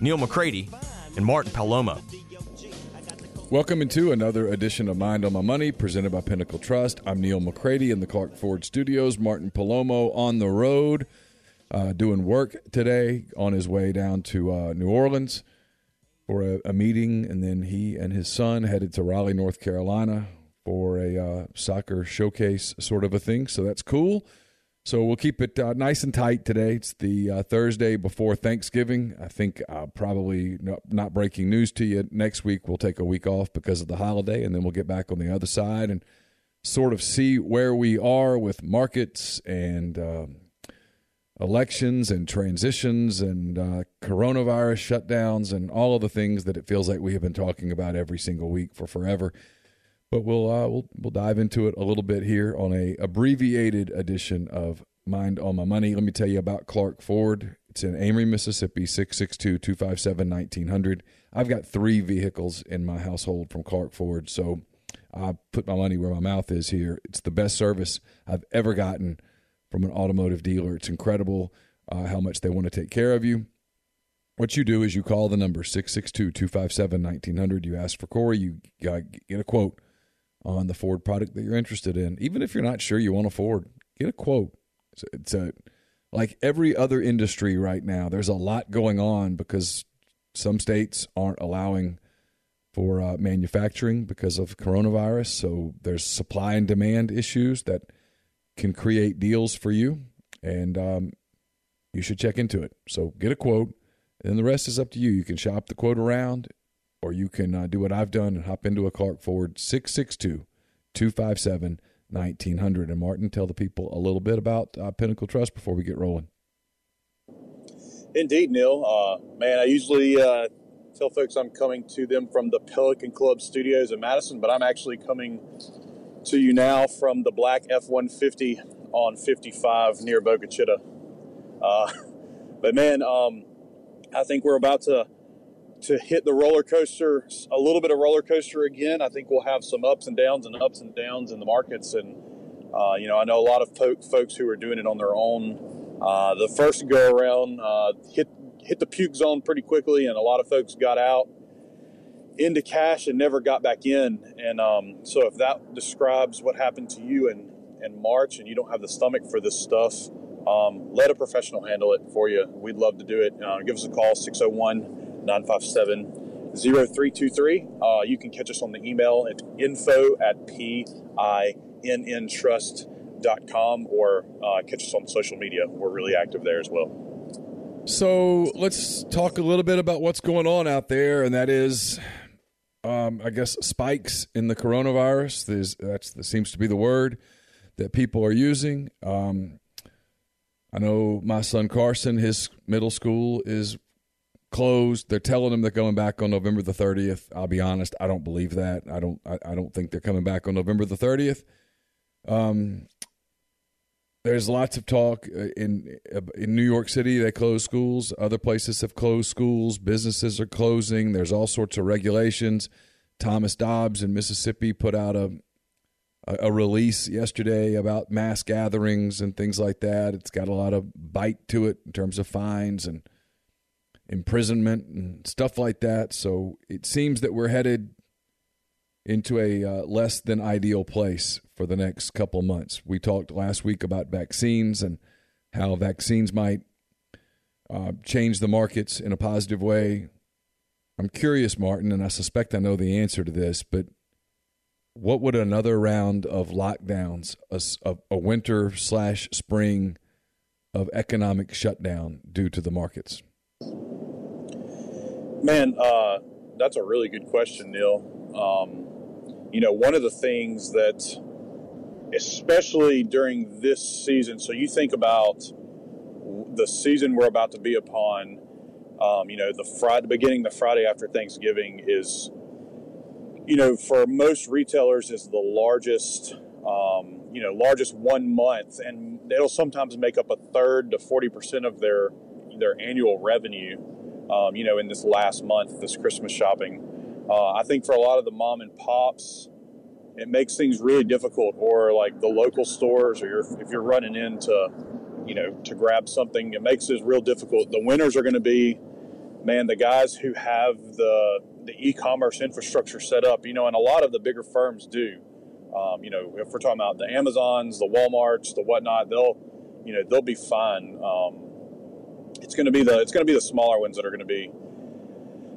Neil McCready and Martin Palomo. Welcome into another edition of Mind on My Money presented by Pinnacle Trust. I'm Neil McCready in the Clark Ford Studios. Martin Palomo on the road uh, doing work today on his way down to uh, New Orleans for a, a, meeting, and then he and his son headed to Raleigh, North Carolina for a uh, soccer showcase sort of a thing. So that's cool. So we'll keep it uh, nice and tight today. It's the uh, Thursday before Thanksgiving. I think uh, probably no, not breaking news to you. Next week we'll take a week off because of the holiday, and then we'll get back on the other side and sort of see where we are with markets and um, elections and transitions and uh, coronavirus shutdowns and all of the things that it feels like we have been talking about every single week for forever. But we'll uh, we'll we'll dive into it a little bit here on a abbreviated edition of Mind on My Money. Let me tell you about Clark Ford. It's in Amory, Mississippi, 662-257-1900. I've got three vehicles in my household from Clark Ford, so I put my money where my mouth is here. It's the best service I've ever gotten from an automotive dealer. It's incredible uh, how much they want to take care of you. What you do is you call the number 662 257 1900. You ask for Corey, you get a quote on the Ford product that you're interested in. Even if you're not sure you want a Ford, get a quote. It's, it's a like every other industry right now. There's a lot going on because some states aren't allowing for uh, manufacturing because of coronavirus. So there's supply and demand issues that can create deals for you, and um, you should check into it. So get a quote, and the rest is up to you. You can shop the quote around or you can uh, do what I've done and hop into a Clark Ford 662 257 1900. And Martin, tell the people a little bit about uh, Pinnacle Trust before we get rolling. Indeed, Neil. Uh, man, I usually uh, tell folks I'm coming to them from the Pelican Club studios in Madison, but I'm actually coming to you now from the black F 150 on 55 near Bogue Chitto. Uh, but man, um, I think we're about to to hit the roller coaster, a little bit of roller coaster again. I think we'll have some ups and downs and ups and downs in the markets. And, uh, you know, I know a lot of po- folks who are doing it on their own. Uh, the first go around uh, hit, hit the puke zone pretty quickly, and a lot of folks got out into cash and never got back in. And um, so, if that describes what happened to you in, in March and you don't have the stomach for this stuff, um, let a professional handle it for you. We'd love to do it. Uh, give us a call, 601- 957 0323. Uh, you can catch us on the email at info at pinntrust.com or uh, catch us on social media. We're really active there as well. So let's talk a little bit about what's going on out there, and that is, um, I guess, spikes in the coronavirus. There's, that seems to be the word that people are using. Um, I know my son Carson, his middle school is closed. They're telling them they're going back on November the 30th. I'll be honest, I don't believe that. I don't. I, I don't think they're coming back on November the 30th. Um, there's lots of talk uh, in in New York City. They close schools. Other places have closed schools. Businesses are closing. There's all sorts of regulations. Thomas Dobbs in Mississippi put out a a release yesterday about mass gatherings and things like that. It's got a lot of bite to it in terms of fines and imprisonment and stuff like that. So it seems that we're headed into a uh, less than ideal place for the next couple months. We talked last week about vaccines and how vaccines might uh, change the markets in a positive way. I'm curious, Martin, and I suspect I know the answer to this, but what would another round of lockdowns, a, a winter slash spring of economic shutdown, do to the markets? Man, uh, that's a really good question, Neil. Um, you know, one of the things that, especially during this season, so you think about the season we're about to be upon, Um, you know, the Friday, beginning the Friday after Thanksgiving is, you know, for most retailers is the largest, um, you know, largest one month, and it'll sometimes make up a third to forty percent of their their annual revenue. Um, you know, in this last month, this Christmas shopping. Uh, I think for a lot of the mom and pops, it makes things really difficult. Or like the local stores, or you're, if you're running into, you know, to grab something, it makes it real difficult. The winners are going to be, man, the guys who have the the e-commerce infrastructure set up. You know, and a lot of the bigger firms do. Um, you know, if we're talking about the Amazons, the WalMarts, the whatnot, they'll, you know, they'll be fine. Um, it's going to be the it's going to be the smaller ones that are going to be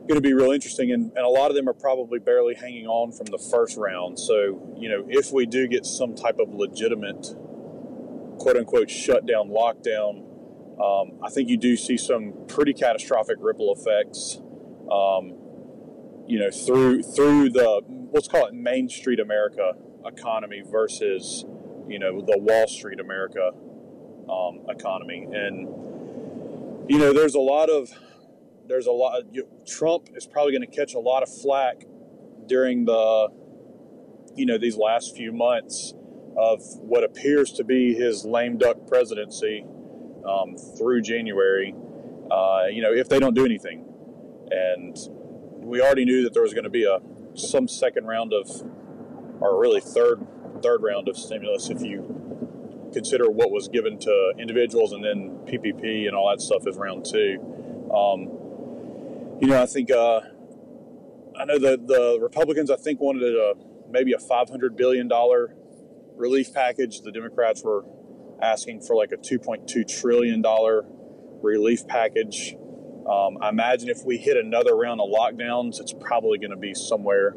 going to be real interesting, and, and a lot of them are probably barely hanging on from the first round. So, you know, if we do get some type of legitimate, quote unquote, shutdown, lockdown, um, I think you do see some pretty catastrophic ripple effects. Um, you know, through through the let's call it Main Street America economy versus you know the Wall Street America um, economy, and you know, there's a lot of there's a lot. You, Trump is probably going to catch a lot of flack during the you know these last few months of what appears to be his lame duck presidency um, through January. Uh, you know, if they don't do anything, and we already knew that there was going to be a some second round of, or really third third round of stimulus if you consider what was given to individuals and then PPP and all that stuff is round two. Um, you know, I think uh, I know the the Republicans I think wanted a maybe a 500 billion dollar relief package. The Democrats were asking for like a 2.2 trillion dollar relief package. Um, I imagine if we hit another round of lockdowns, it's probably going to be somewhere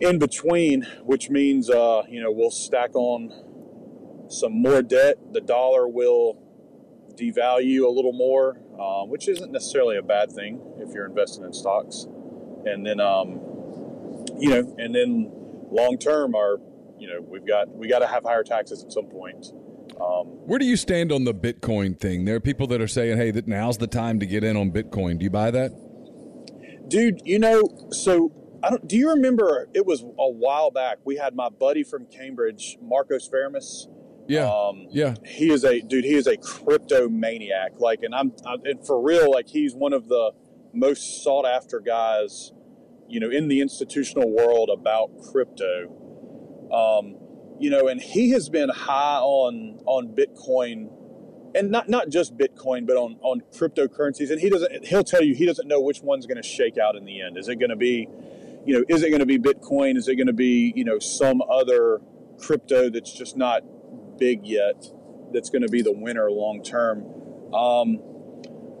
in between, which means uh, you know we'll stack on some more debt, the dollar will devalue a little more, um, which isn't necessarily a bad thing if you're investing in stocks. And then, um, you know, and then long term, our, you know, we've got we got to have higher taxes at some point. Um, Where do you stand on the Bitcoin thing? There are people that are saying, "Hey, that now's the time to get in on Bitcoin." Do you buy that? Dude, you know, so I don't. Do you remember? It was a while back. We had my buddy from Cambridge, Marcos Faramis yeah. Um, yeah. He is a dude. He is a crypto maniac. Like, and I'm, I'm, and for real. Like, he's one of the most sought after guys, you know, in the institutional world about crypto. Um, you know, and he has been high on on Bitcoin, and not not just Bitcoin, but on on cryptocurrencies. And he doesn't. He'll tell you he doesn't know which one's going to shake out in the end. Is it going to be, you know, is it going to be Bitcoin? Is it going to be, you know, some other crypto that's just not big yet that's going to be the winner long term. Um,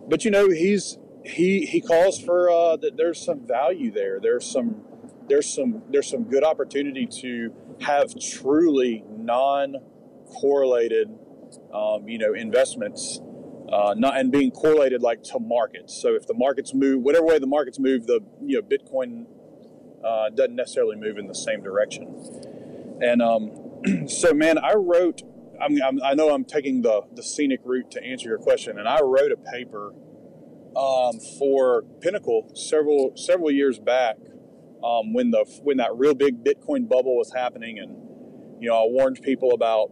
but you know, he's he he calls for uh, that. There's some value there. There's some there's some there's some good opportunity to have truly non-correlated, um, you know, investments. Uh, not and being correlated like to markets. So if the markets move, whatever way the markets move, the you know Bitcoin uh, doesn't necessarily move in the same direction. And um, so, man, I wrote I'm, I'm, i know I'm taking the, the scenic route to answer your question, and I wrote a paper um, for Pinnacle several several years back um, when the when that real big Bitcoin bubble was happening, and you know I warned people about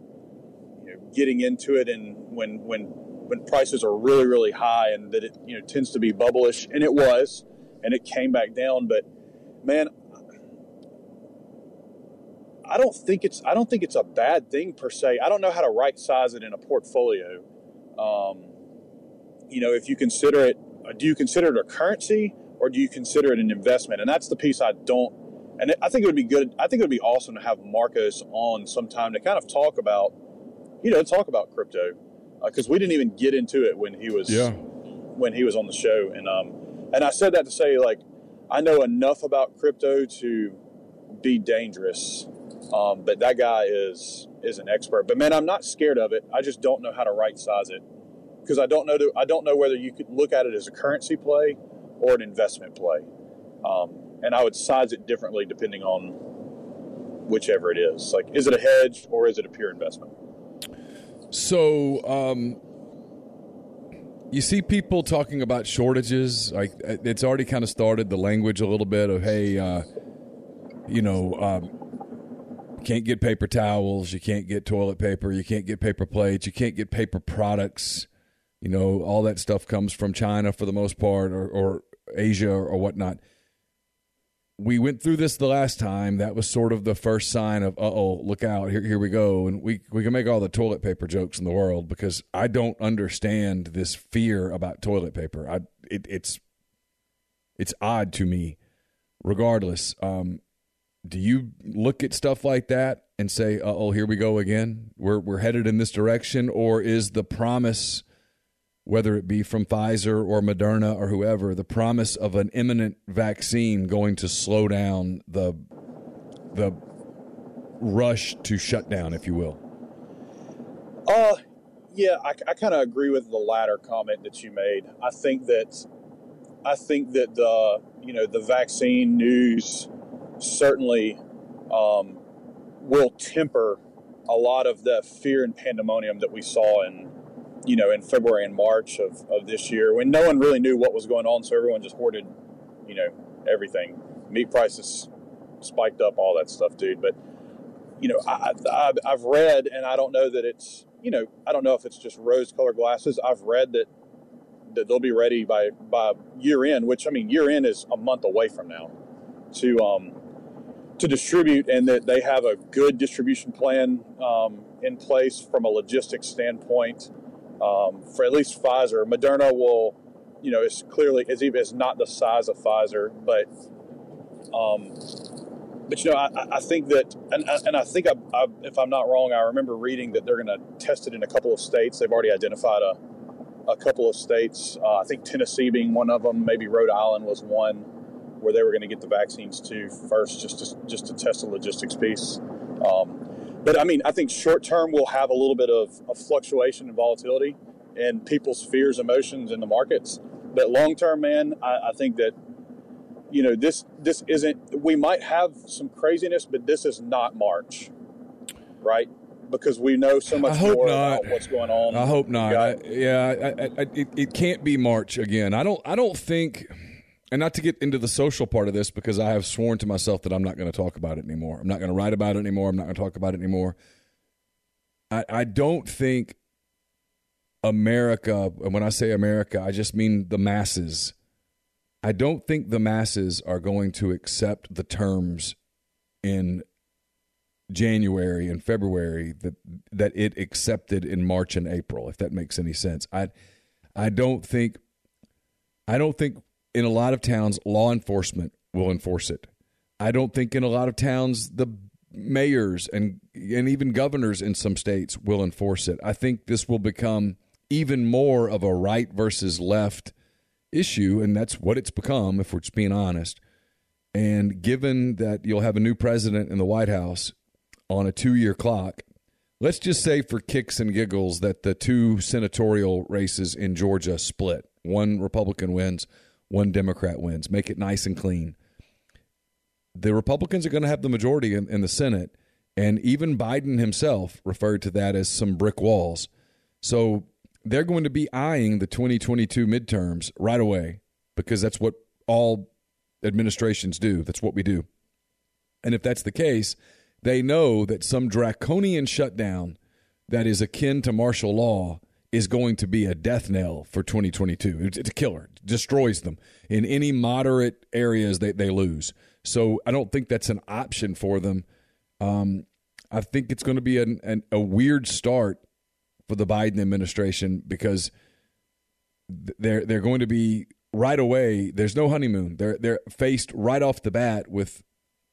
you know, getting into it, and when when when prices are really really high, and that it you know tends to be bubblish, and it was, and it came back down, but man, I don't think it's I don't think it's a bad thing per se. I don't know how to right size it in a portfolio. Um, you know, if you consider it, uh, do you consider it a currency or do you consider it an investment? And that's the piece I don't. And I think it would be good. I think it would be awesome to have Marcos on sometime to kind of talk about, you know, talk about crypto because uh, we didn't even get into it when he was yeah. when he was on the show. And um, and I said that to say like I know enough about crypto to be dangerous um, but that guy is is an expert. But man, I'm not scared of it. I just don't know how to right size it because I don't know. To, I don't know whether you could look at it as a currency play or an investment play, um, and I would size it differently depending on whichever it is. Like, is it a hedge or is it a pure investment? So, um, you see people talking about shortages. Like it's already kind of started the language a little bit of, hey, uh, you know, um, can't get paper towels, you can't get toilet paper, you can't get paper plates, you can't get paper products. You know, all that stuff comes from China for the most part, or, or Asia or whatnot we went through this the last time. That was sort of the first sign of, uh oh, look out, here, here we go. And we, we can make all the toilet paper jokes in the world because I don't understand this fear about toilet paper. I, it, it's, it's odd to me. Regardless, um, do you look at stuff like that and say, oh, here we go again? We're, we're headed in this direction? Or is the promise whether it be from Pfizer or Moderna or whoever, the promise of an imminent vaccine going to slow down the the rush to shut down, if you will? Uh, yeah, I, I kind of agree with the latter comment that you made. I think that I think that the you know the vaccine news certainly um, will temper a lot of the fear and pandemonium that we saw in you know, in February and March of, of this year when no one really knew what was going on. So everyone just hoarded, you know, everything. Meat prices spiked up, all that stuff, dude. But, you know, I, I, I've read, and I don't know that it's, you know, I don't know if it's just rose colored glasses. I've read that that they'll be ready by by year end, which I mean year end is a month away from now, to um, to distribute, and that they have a good distribution plan um, in place from a logistics standpoint um, for at least Pfizer. Moderna will, you know, it's clearly it's even it's not the size of Pfizer, but um, but you know, I, I think that, and, and I think I, I, if I'm not wrong, I remember reading that they're going to test it in a couple of states. They've already identified a a couple of states. Uh, I think Tennessee being one of them. Maybe Rhode Island was one where they were going to get the vaccines to first, just to just to test the logistics piece. Um, but I mean, I think short term we'll have a little bit of, of fluctuation and volatility in people's fears, emotions in the markets. But long term, man, I, I think that you know this this isn't. We might have some craziness, but this is not March, right? Because we know so much more not. about what's going on. I hope not. I, yeah, I, I, it, it can't be March again. I don't. I don't think and not to get into the social part of this because I have sworn to myself that I'm not going to talk about it anymore. I'm not going to write about it anymore. I'm not going to talk about it anymore. I, I don't think America, and when I say America, I just mean the masses. I don't think the masses are going to accept the terms in January and February that that it accepted in March and April, if that makes any sense. I I don't think I don't think in a lot of towns, law enforcement will enforce it. I don't think in a lot of towns the mayors and and even governors in some states will enforce it. I think this will become even more of a right versus left issue, and that's what it's become, if we're just being honest. And given that you'll have a new president in the White House on a two year clock, let's just say for kicks and giggles that the two senatorial races in Georgia split. One Republican wins, one Democrat wins. Make it nice and clean. The Republicans are going to have the majority in, in the Senate, and even Biden himself referred to that as some brick walls. So they're going to be eyeing the 2022 midterms right away because that's what all administrations do. That's what we do. And if that's the case, they know that some draconian shutdown that is akin to martial law is going to be a death knell for 2022. It's, a killer, destroys them in any moderate areas they, they lose. So I don't think that's an option for them. Um, I think it's going to be an, an, a weird start for the Biden administration because they're they're going to be right away. There's no honeymoon. They're they're faced right off the bat with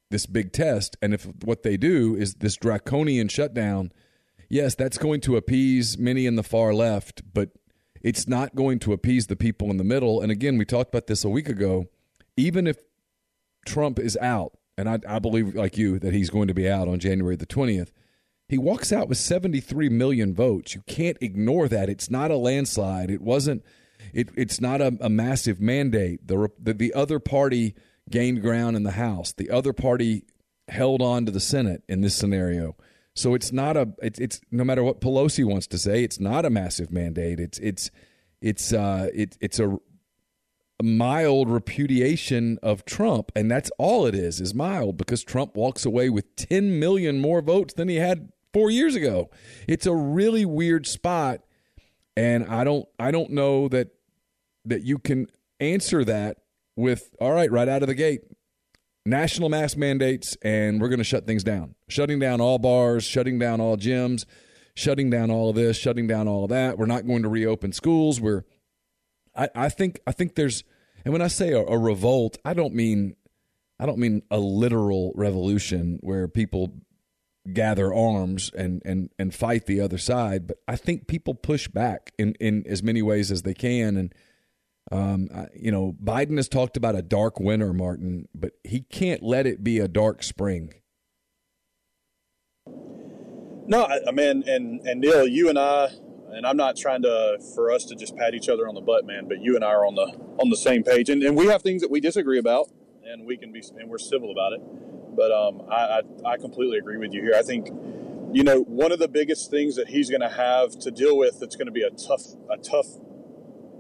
this big test, and if what they do is this draconian shutdown yes, that's going to appease many in the far left, but it's not going to appease the people in the middle. And again, we talked about this a week ago. Even if Trump is out, and I, I believe, like you, that he's going to be out on January the 20th, he walks out with 73 million votes. You can't ignore that. It's not a landslide. It wasn't. It, it's not a, a massive mandate. The, the the other party gained ground in the House. The other party held on to the Senate in this scenario. So it's not a it's, it's no matter what Pelosi wants to say, it's not a massive mandate. It's it's it's uh, it, it's a mild repudiation of Trump, and that's all it is is mild because Trump walks away with 10 million more votes than he had four years ago. It's a really weird spot, and I don't I don't know that that you can answer that with all right right out of the gate national mask mandates and we're going to shut things down shutting down all bars shutting down all gyms shutting down all of this shutting down all of that we're not going to reopen schools we're I, I think I think there's and when I say a, a revolt, I don't mean I don't mean a literal revolution where people gather arms and, and, and fight the other side, but I think people push back in, in as many ways as they can. And, um, you know, Biden has talked about a dark winter, Martin, but he can't let it be a dark spring. No, I, I mean, and, and Neil, you and I and I'm not trying to for us to just pat each other on the butt, man. But you and I are on the on the same page, and, and we have things that we disagree about, and we can be and we're civil about it. But um, I, I, I completely agree with you here. I think you know one of the biggest things that he's going to have to deal with that's going to be a tough a tough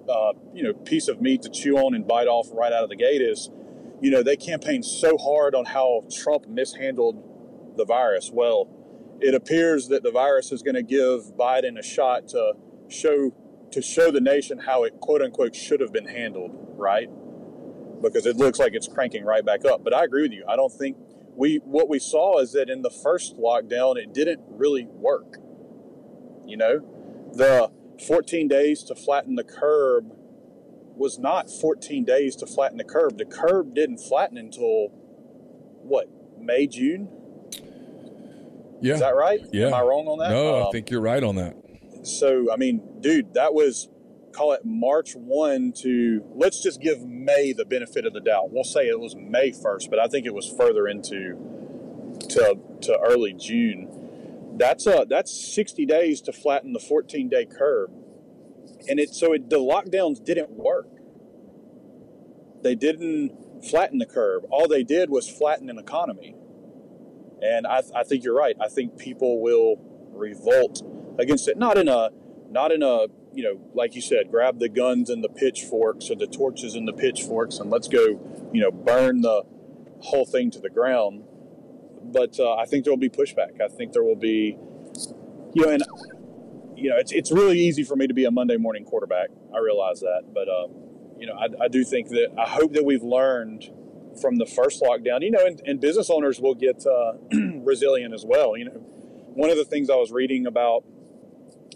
uh, you know piece of meat to chew on and bite off right out of the gate is you know they campaigned so hard on how Trump mishandled the virus. Well it appears that the virus is going to give Biden a shot to show to show the nation how it quote unquote should have been handled, right? Because it looks like it's cranking right back up. But I agree with you. I don't think we what we saw is that in the first lockdown it didn't really work. You know, the 14 days to flatten the curb was not 14 days to flatten the curb. The curb didn't flatten until what, May, June? Yeah. Is that right? Yeah. Am I wrong on that? No, Um, I think you're right on that. So, I mean, dude, that was call it March 1 to let's just give May the benefit of the doubt. We'll say it was May 1st, but I think it was further into to to early June. That's uh that's 60 days to flatten the 14-day curve. And it so it, the lockdowns didn't work. They didn't flatten the curve. All they did was flatten an economy. And I, I think you're right. I think people will revolt against it. Not in a, not in a, you know, like you said, grab the guns and the pitchforks or the torches and the pitchforks and let's go, you know, burn the whole thing to the ground. But uh, I think there will be pushback. I think there will be, you know, and you know, it's it's really easy for me to be a Monday morning quarterback. I realize that, but um, you know, I, I do think that I hope that we've learned from the first lockdown. You know, and, and business owners will get uh, resilient as well. You know, one of the things I was reading about,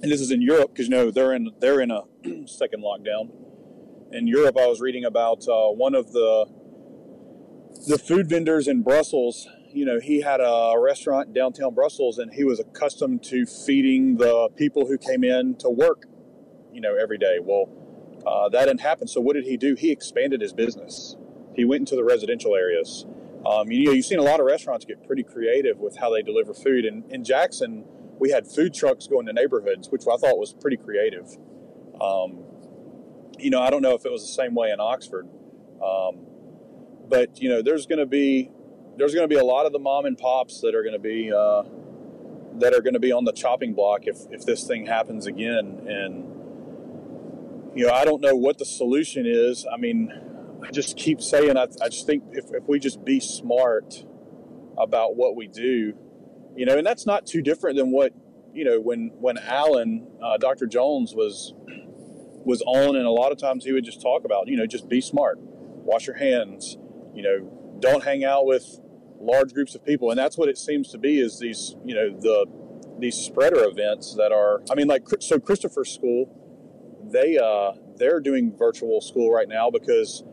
and this is in Europe because you know they're in they're in a second lockdown. In Europe, I was reading about uh, one of the the food vendors in Brussels. You know, he had a restaurant downtown Brussels, and he was accustomed to feeding the people who came in to work. You know, every day. Well, uh, that didn't happen. So what did he do? He expanded his business. He went into the residential areas. Um, you know, you've seen a lot of restaurants get pretty creative with how they deliver food. And in Jackson, we had food trucks going to neighborhoods, which I thought was pretty creative. Um, you know, I don't know if it was the same way in Oxford, um, but you know, there's going to be there's going to be a lot of the mom and pops that are going to be uh, that are going to be on the chopping block if if this thing happens again. And you know, I don't know what the solution is. I mean, I just keep saying, I, I just think if, if we just be smart about what we do, you know, and that's not too different than what, you know, when, when Alan, uh, Dr. Jones was, was on, and a lot of times he would just talk about, you know, just be smart, wash your hands, you know, don't hang out with large groups of people. And that's what it seems to be is these, you know, the, these spreader events that are, I mean, like, so Christopher School, they, uh, they're doing virtual school right now because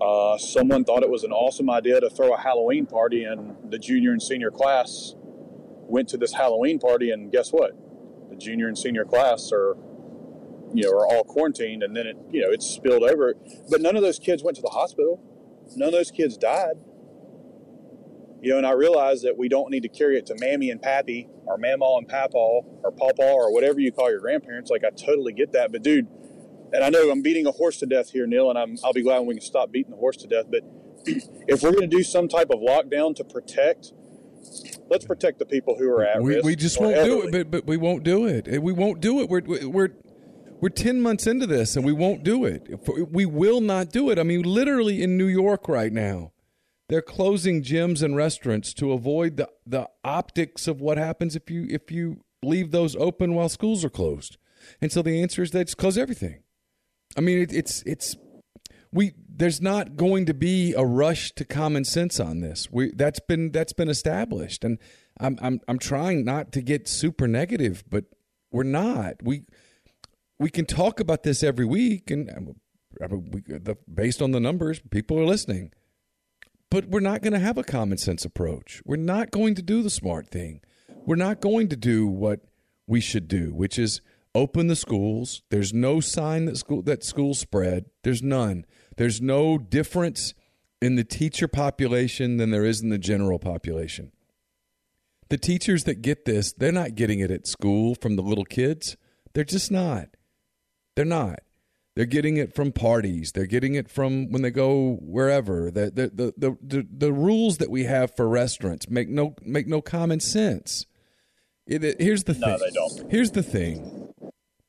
uh, someone thought it was an awesome idea to throw a Halloween party, and the junior and senior class went to this Halloween party, and guess what? The junior and senior class are, you know, are all quarantined, and then it, you know, it's spilled over. But none of those kids went to the hospital. None of those kids died. You know, and I realize that we don't need to carry it to mammy and pappy, or mamaw and papaw, or pawpaw, or whatever you call your grandparents. Like I totally get that, but dude and I know I'm beating a horse to death here, Neil, and I'm, I'll be glad when we can stop beating the horse to death. But if we're going to do some type of lockdown to protect, let's protect the people who are at we, risk. we just won't do it, but but we won't do it. We won't do it. We're we're We're 10 months into this and we won't do it. We will not do it. I mean, literally in New York right now, they're closing gyms and restaurants to avoid the, the optics of what happens if you if you leave those open while schools are closed. And so the answer is that close everything. I mean, it, it's it's we there's not going to be a rush to common sense on this. We that's been that's been established, and I'm I'm I'm trying not to get super negative, but we're not. We we can talk about this every week, and based on the numbers, people are listening. But we're not going to have a common sense approach. We're not going to do the smart thing. We're not going to do what we should do, which is open the schools. There's no sign that school that schools spread. There's none. There's no difference in the teacher population than there is in the general population. The teachers that get this, they're not getting it at school from the little kids. They're just not. They're not. They're getting it from parties. They're getting it from when they go wherever. The the the the, the, the rules that we have for restaurants make no make no common sense. It, it, here's the thing. No, they don't. Here's the thing.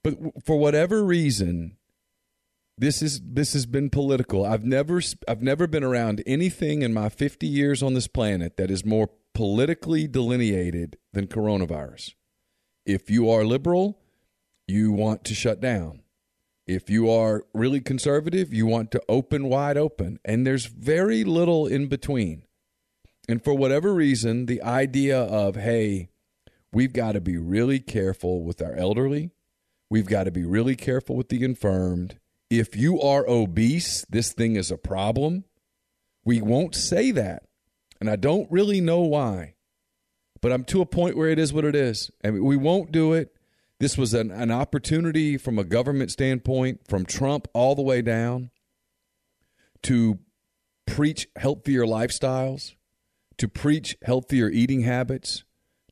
But for whatever reason, this is this has been political. I've never I've never been around anything in my 50 years on this planet that is more politically delineated than coronavirus. If you are liberal, you want to shut down. If you are really conservative, you want to open wide open. And there's very little in between. And for whatever reason, the idea of, hey, we've got to be really careful with our elderly, we've got to be really careful with the infirmed. If you are obese, this thing is a problem. We won't say that. And I don't really know why. But I'm to a point where it is what it is. And we won't do it. This was an, an opportunity from a government standpoint, from Trump all the way down, to preach healthier lifestyles, to preach healthier eating habits,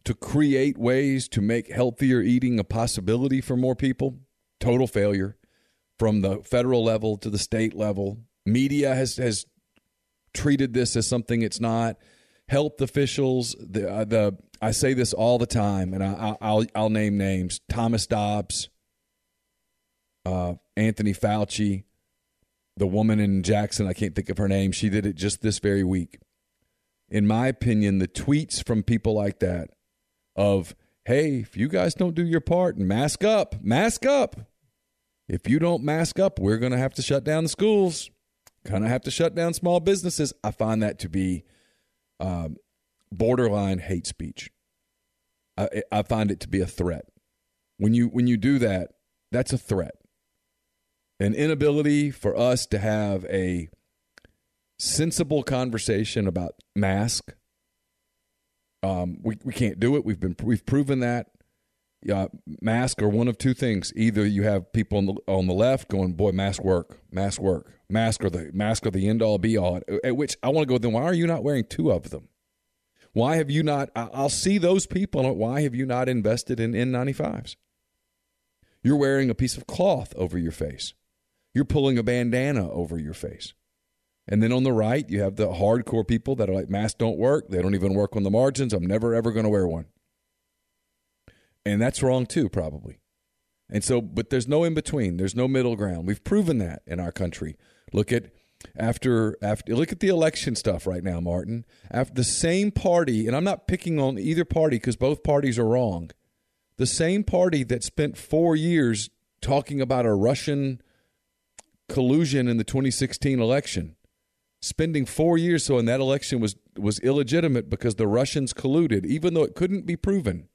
to create ways to make healthier eating a possibility for more people. Total failure from the federal level to the state level. Media has, has treated this as something it's not. Health officials, the, uh, the I say this all the time, and I, will I'll name names: Thomas Dobbs, uh, Anthony Fauci, the woman in Jackson. I can't think of her name. She did it just this very week. In my opinion, the tweets from people like that of "Hey, if you guys don't do your part and mask up, mask up. If you don't mask up, we're going to have to shut down the schools. Going to have to shut down small businesses." I find that to be um, borderline hate speech. I, I find it to be a threat. When you when you do that, that's a threat. An inability for us to have a sensible conversation about mask. Um, we we can't do it. We've been we've proven that. Uh, mask are one of two things. Either you have people on the on the left going, "Boy, mask work, mask work, mask are the mask are the end all be all." At which I want to go. Then why are you not wearing two of them? Why have you not? I'll see those people. Why have you not invested in N95s? You're wearing a piece of cloth over your face. You're pulling a bandana over your face. And then on the right, you have the hardcore people that are like, masks don't work. They don't even work on the margins. I'm never, ever going to wear one. And that's wrong too, probably. And so, but there's no in between. There's no middle ground. We've proven that in our country. Look at after after look at the election stuff right now, Martin. After the same party, and I'm not picking on either party because both parties are wrong. The same party that spent four years talking about a Russian collusion in the 2016 election, spending four years so in that election was was illegitimate because the Russians colluded, even though it couldn't be proven,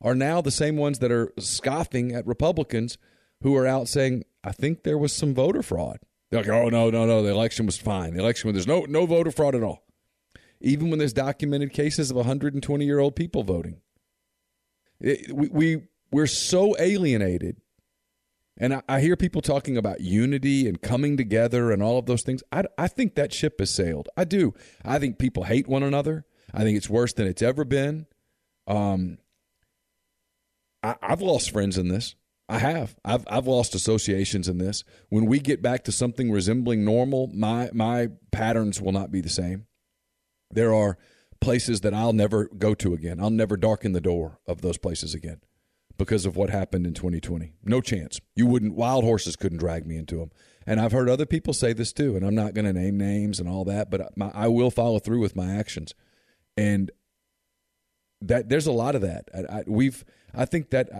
are now the same ones that are scoffing at Republicans who are out saying, I think there was some voter fraud. They're like, oh no, no, no, the election was fine. The election, was there's no no voter fraud at all. Even when there's documented cases of 120 year old people voting, it, we, we we're so alienated. And I, I, hear people talking about unity and coming together and all of those things. I, I think that ship has sailed. I do. I think people hate one another. I think it's worse than it's ever been. Um, I, I've lost friends in this. I have. I've I've lost associations in this. When we get back to something resembling normal, my my patterns will not be the same. There are places that I'll never go to again. I'll never darken the door of those places again because of what happened in 2020. No chance. You wouldn't. Wild horses couldn't drag me into them. And I've heard other people say this too. And I'm not going to name names and all that, but my, I will follow through with my actions. And that there's a lot of that. I, I, we've. I think that.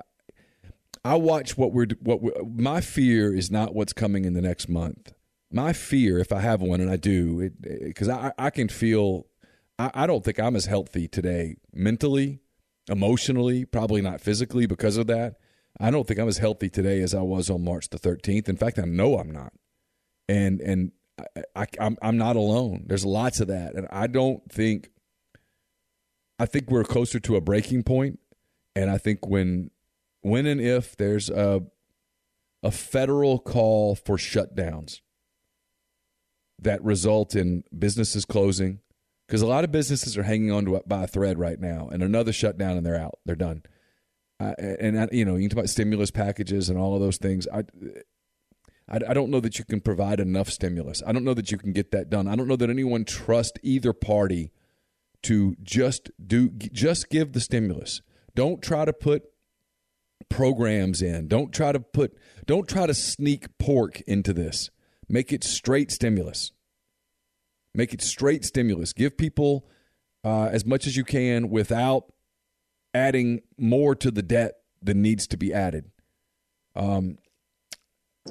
I, watch what we're what we're, my fear is not what's coming in the next month. My fear, if I have one, and I do, because I, I can feel, I, I don't think I'm as healthy today mentally, emotionally, probably not physically because of that. I don't think I'm as healthy today as I was on March the 13th. In fact, I know I'm not, and and I, I'm I'm not alone. There's lots of that, and I don't think. I think we're closer to a breaking point, and I think when when and if there's a a federal call for shutdowns that result in businesses closing because a lot of businesses are hanging on to by a thread right now and another shutdown and they're out they're done. Uh, and you know you can talk about stimulus packages and all of those things. I, I i don't know that you can provide enough stimulus. I don't know that you can get that done. I don't know that anyone trusts either party to just do just give the stimulus. Don't try to put programs in. Don't try to put don't try to sneak pork into this. Make it straight stimulus. Make it straight stimulus. Give people uh, as much as you can without adding more to the debt than needs to be added. Um,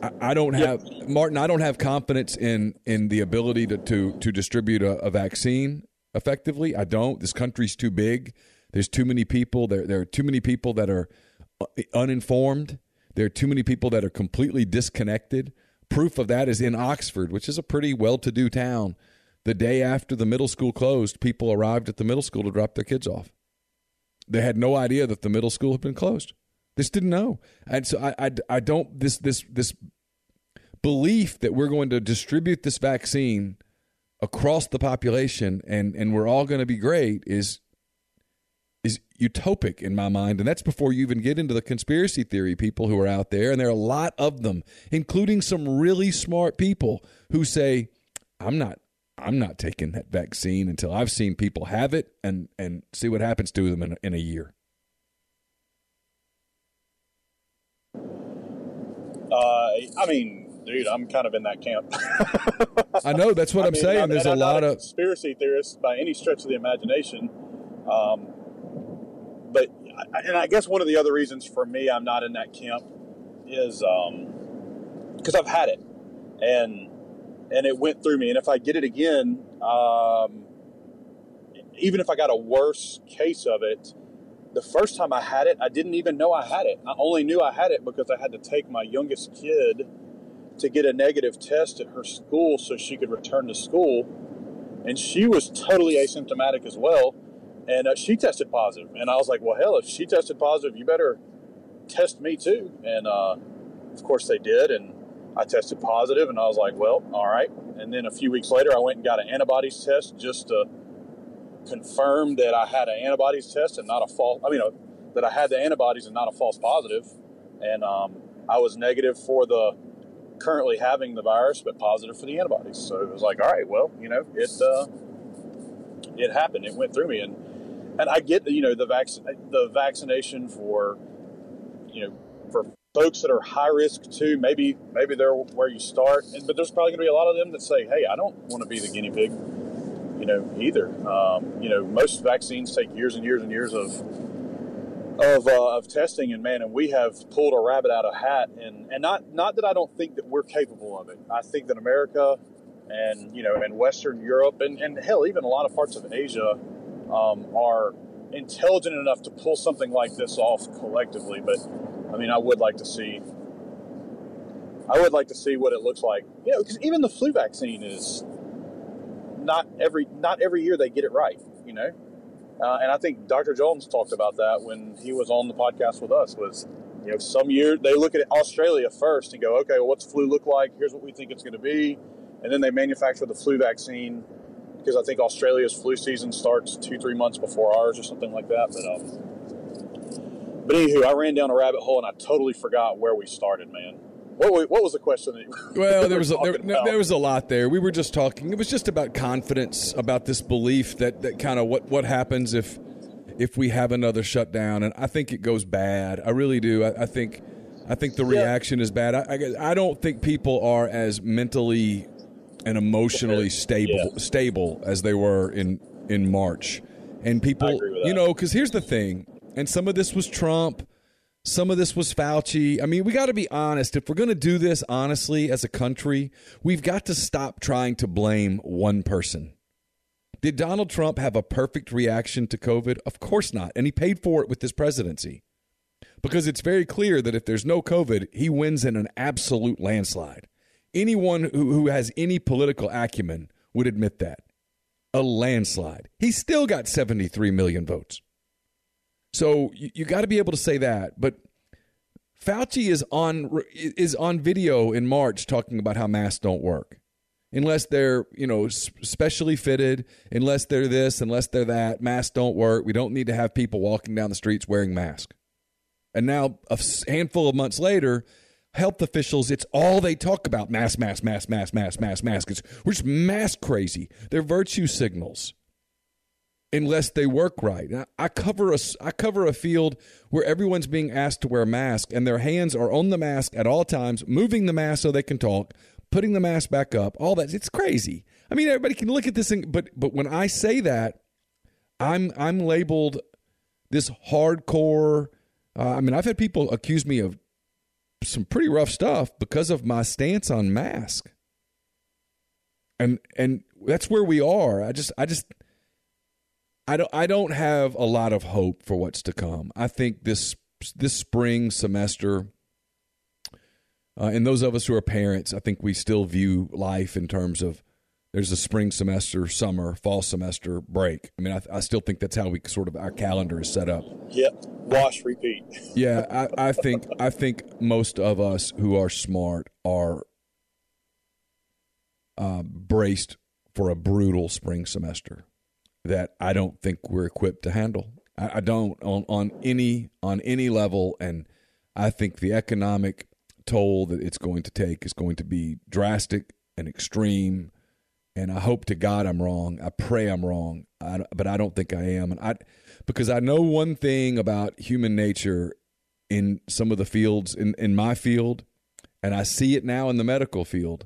I, I don't have yep. Martin. I don't have confidence in in the ability to to to distribute a, a vaccine effectively. I don't. This country's too big. There's too many people. There there are too many people that are uninformed. There are too many people that are completely disconnected. Proof of that is in Oxford, which is a pretty well to do town. The day after the middle school closed, people arrived at the middle school to drop their kids off. They had no idea that the middle school had been closed. They just didn't know. And so I, I, I don't, this, this, this belief that we're going to distribute this vaccine across the population and, and we're all going to be great is is utopic in my mind. And that's before you even get into the conspiracy theory people who are out there. And there are a lot of them, including some really smart people who say, I'm not I'm not taking that vaccine until I've seen people have it and, and see what happens to them in, in a year. Uh, I mean, dude, I'm kind of in that camp. I know that's what I am saying. There's a lot of conspiracy theorists by any stretch of the imagination. Um, but and I guess one of the other reasons for me I'm not in that camp is because um, I've had it and and it went through me. And if I get it again, um, even if I got a worse case of it, the first time I had it, I didn't even know I had it. I only knew I had it because I had to take my youngest kid to get a negative test at her school so she could return to school. And she was totally asymptomatic as well and uh, she tested positive. And I was like, well, hell, if she tested positive, you better test me too. And uh, of course they did, and I tested positive, and I was like, well, all right. And then a few weeks later, I went and got an antibodies test just to confirm that I had an antibodies test and not a false. I mean, uh, that I had the antibodies and not a false positive. And um, I was negative for the currently having the virus, but positive for the antibodies. So it was like, all right, well, you know, it uh, it happened. It went through me, and and I get you know the vac- the vaccination for you know for folks that are high risk too. Maybe maybe they're where you start, and, but there's probably going to be a lot of them that say, "Hey, I don't want to be the guinea pig." You know, either. Um, you know, most vaccines take years and years and years of of, uh, of testing, and man, and we have pulled a rabbit out of hat, and and not not that I don't think that we're capable of it. I think that America and you know, and Western Europe, and, and hell, even a lot of parts of Asia um, are intelligent enough to pull something like this off collectively. But I mean, I would like to see. I would like to see what it looks like. You know, because even the flu vaccine is not every not every year they get it right. You know, uh, and I think Dr. Jones talked about that when he was on the podcast with us. Was you know, some year they look at Australia first and go, okay, well, what's flu look like? Here's what we think it's going to be, and then they manufacture the flu vaccine because I think Australia's flu season starts two, three months before ours or something like that. But um, but anywho, I ran down a rabbit hole and I totally forgot where we started, man. What, what was the question? That well, there was a, there, there, was a lot there. We were just talking. It was just about confidence, about this belief that that kind of what what happens if if we have another shutdown, and I think it goes bad. I really do. I, I think I think the reaction yeah. is bad. I, I, I don't think people are as mentally and emotionally stable yeah. stable as they were in in March. And people, you know, because here's the thing, and some of this was Trump, some of this was Fauci. I mean, we got to be honest. If we're going to do this honestly as a country, we've got to stop trying to blame one person. Did Donald Trump have a perfect reaction to COVID? Of course not. And he paid for it with his presidency. Because it's very clear that if there's no COVID, he wins in an absolute landslide. Anyone who, who has any political acumen would admit that. A landslide. He still got 73 million votes. So you, you got to be able to say that. But Fauci is on is on video in March talking about how masks don't work unless they're you know specially fitted unless they're this unless they're that masks don't work we don't need to have people walking down the streets wearing masks and now a handful of months later health officials it's all they talk about mask mask mask mask mask mask mask it's, we're just mask crazy they're virtue signals unless they work right i cover a i cover a field where everyone's being asked to wear a mask and their hands are on the mask at all times moving the mask so they can talk putting the mask back up, all that. It's crazy. I mean, everybody can look at this thing, but but when I say that, I'm I'm labeled this hardcore. Uh, I mean, I've had people accuse me of some pretty rough stuff because of my stance on mask, and and that's where we are. I just I just I don't I don't have a lot of hope for what's to come. I think this this spring semester uh, and those of us who are parents, I think we still view life in terms of there's a spring semester, summer, fall semester break. I mean, I, I still think that's how we sort of our calendar is set up. Yep, wash, repeat. yeah, I, I think I think most of us who are smart are uh, braced for a brutal spring semester that I don't think we're equipped to handle. I, I don't on, on any on any level, and I think the economic toll that it's going to take is going to be drastic and extreme. And I hope to God I'm wrong. I pray I'm wrong, I, but I don't think I am. And I, because I know one thing about human nature in some of the fields in, in my field, and I see it now in the medical field.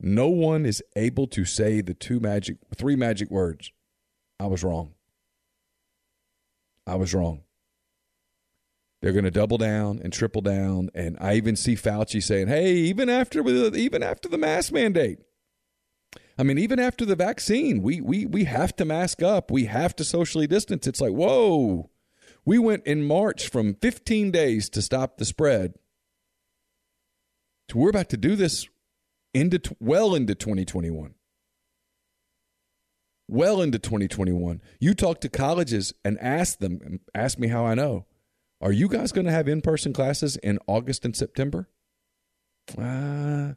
No one is able to say the two magic, three magic words. I was wrong. I was wrong. They're going to double down and triple down, and I even see Fauci saying, "Hey, even after even after the mask mandate, I mean, even after the vaccine, we we we have to mask up. We have to socially distance." It's like, whoa, we went in March from 15 days to stop the spread to we're about to do this into well into 2021 well into 2021 you talk to colleges and ask them ask me how i know are you guys going to have in person classes in August and September? Uh,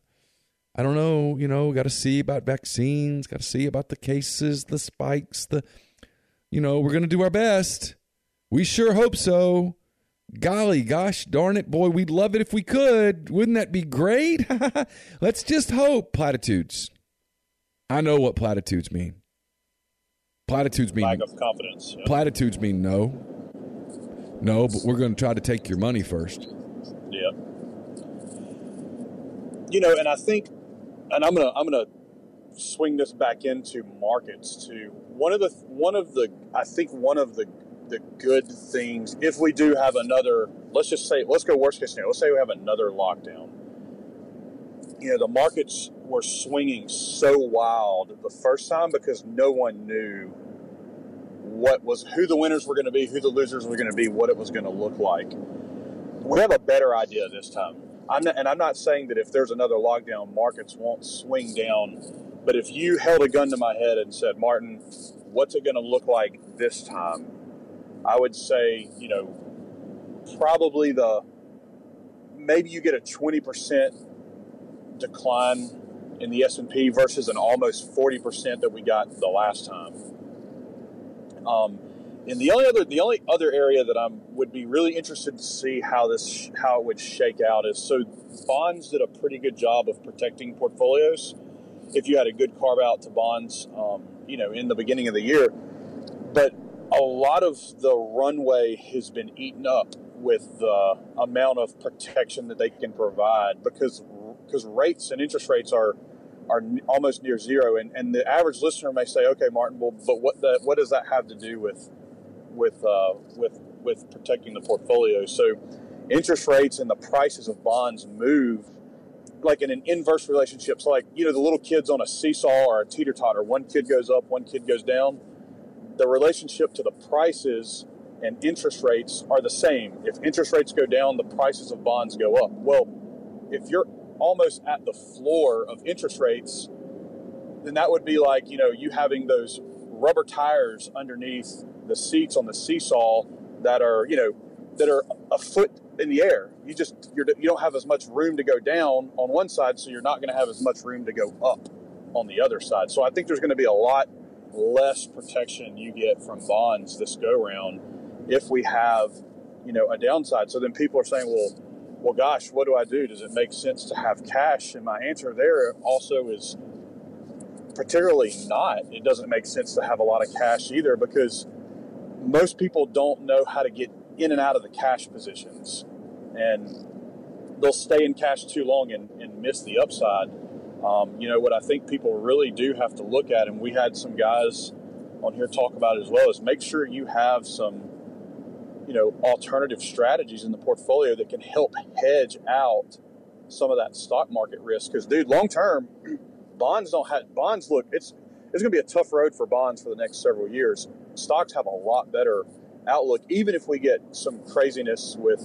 I don't know. You know, got to see about vaccines, got to see about the cases, the spikes, the, you know, we're going to do our best. We sure hope so. Golly, gosh darn it, boy, we'd love it if we could. Wouldn't that be great? Let's just hope. Platitudes. I know what platitudes mean. Platitudes mean lack of confidence. Yeah. Platitudes mean no. No, but we're going to try to take your money first. Yeah. You know, and I think, and I'm gonna I'm gonna swing this back into markets too. One of the one of the I think one of the the good things if we do have another let's just say let's go worst case scenario let's say we have another lockdown you know the markets were swinging so wild the first time because no one knew what was who the winners were going to be, who the losers were going to be, what it was going to look like. We have a better idea this time. I'm not, and I'm not saying that if there's another lockdown, markets won't swing down. But if you held a gun to my head and said, Martin, what's it going to look like this time? I would say, you know, probably the maybe you get a 20% decline in the S&P versus an almost 40% that we got the last time. Um, and the only other the only other area that I'm would be really interested to see how this how it would shake out is so bonds did a pretty good job of protecting portfolios. If you had a good carve out to bonds, um, you know, in the beginning of the year, but a lot of the runway has been eaten up with the amount of protection that they can provide because because rates and interest rates are are almost near zero and, and the average listener may say okay martin well but what the, what does that have to do with with uh, with with protecting the portfolio so interest rates and the prices of bonds move like in an inverse relationship so like you know the little kids on a seesaw or a teeter totter one kid goes up one kid goes down the relationship to the prices and interest rates are the same. If interest rates go down, the prices of bonds go up. Well, if you're almost at the floor of interest rates, then that would be like, you know, you having those rubber tires underneath the seats on the seesaw that are, you know, that are a foot in the air. You just you're, you don't have as much room to go down on one side, so you're not going to have as much room to go up on the other side. So I think there's going to be a lot less protection you get from bonds this go round if we have, you know, a downside. So then people are saying, well, well, gosh, what do I do? Does it make sense to have cash? And my answer there also is particularly not. It doesn't make sense to have a lot of cash either because most people don't know how to get in and out of the cash positions. And they'll stay in cash too long and, and miss the upside. Um, you know, what I think people really do have to look at, and we had some guys on here talk about as well, is make sure you have some, you know, alternative strategies in the portfolio that can help hedge out some of that stock market risk. Because, dude, long term, bonds don't have bonds. Look, it's it's going to be a tough road for bonds for the next several years. Stocks have a lot better outlook, even if we get some craziness with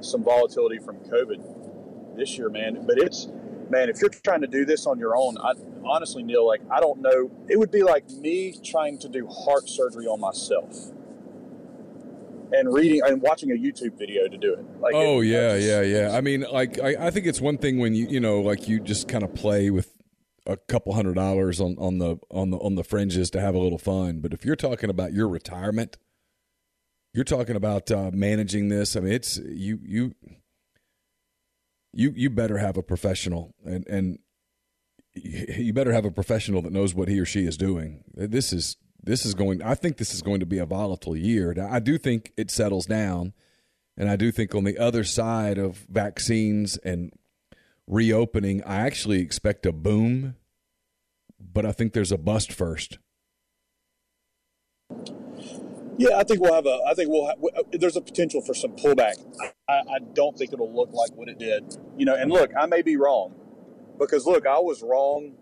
some volatility from COVID this year, man. But it's man, if you're trying to do this on your own, I honestly, Neil, like I don't know. It would be like me trying to do heart surgery on myself and reading and watching a YouTube video to do it. Like, oh it, yeah, just, yeah, yeah. I mean, like I, I think it's one thing when you you know like you just kind of play with a couple hundred dollars on on the on the on the fringes to have a little fun. But if you're talking about your retirement, you're talking about uh, managing this. I mean, it's you you you you better have a professional and and you better have a professional that knows what he or she is doing. This is this is going. I think this is going to be a volatile year. Now, I do think it settles down, and I do think on the other side of vaccines and reopening, I actually expect a boom, but I think there's a bust first. Yeah, I think we'll have a. I think we'll. Have, uh, there's a potential for some pullback. I, I don't think it'll look like what it did. You know, and look, I may be wrong, because look, I was wrong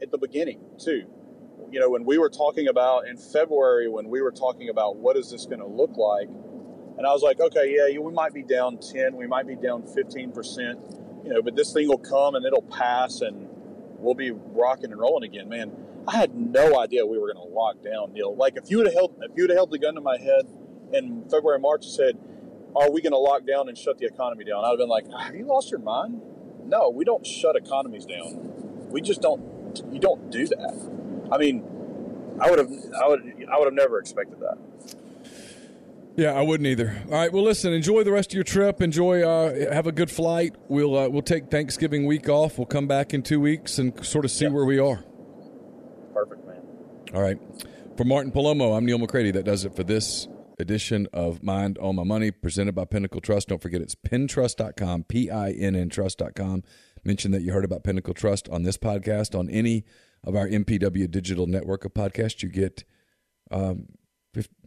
at the beginning too. You know, when we were talking about in February, when we were talking about what is this going to look like, and I was like, okay, yeah, we might be down ten, we might be down fifteen percent. You know, but this thing will come and it'll pass, and we'll be rocking and rolling again, man I had no idea we were going to lock down, Neil. Like if you would have held if you would have held the gun to my head in February March and said, "Are we going to lock down and shut the economy down?" I'd have been like, "Have you lost your mind?" No, we don't shut economies down. We just don't. You don't do that. I mean, I would have. I would. I would have never expected that. Yeah, I wouldn't either. All right, well, listen. Enjoy the rest of your trip. Enjoy. Uh, have a good flight. We'll uh, we'll take Thanksgiving week off. We'll come back in two weeks and sort of see yep. where we are. Perfect, man. All right. For Martin Palomo, I'm Neil McCready. That does it for this edition of Mind on My Money presented by Pinnacle Trust. Don't forget it's pinntrust.com, P I N N trust.com. Mention that you heard about Pinnacle Trust on this podcast. On any of our MPW digital network of podcasts, you get um,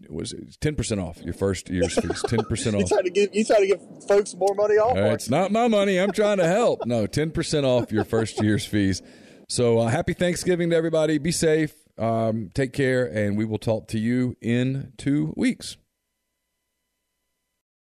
was ten percent off your first year's fees. Ten percent off. you trying to give you trying to give folks more money off? Uh, it's not my money. I'm trying to help. No, ten percent off your first year's fees. So uh, happy Thanksgiving to everybody. Be safe. Um, take care, and we will talk to you in two weeks.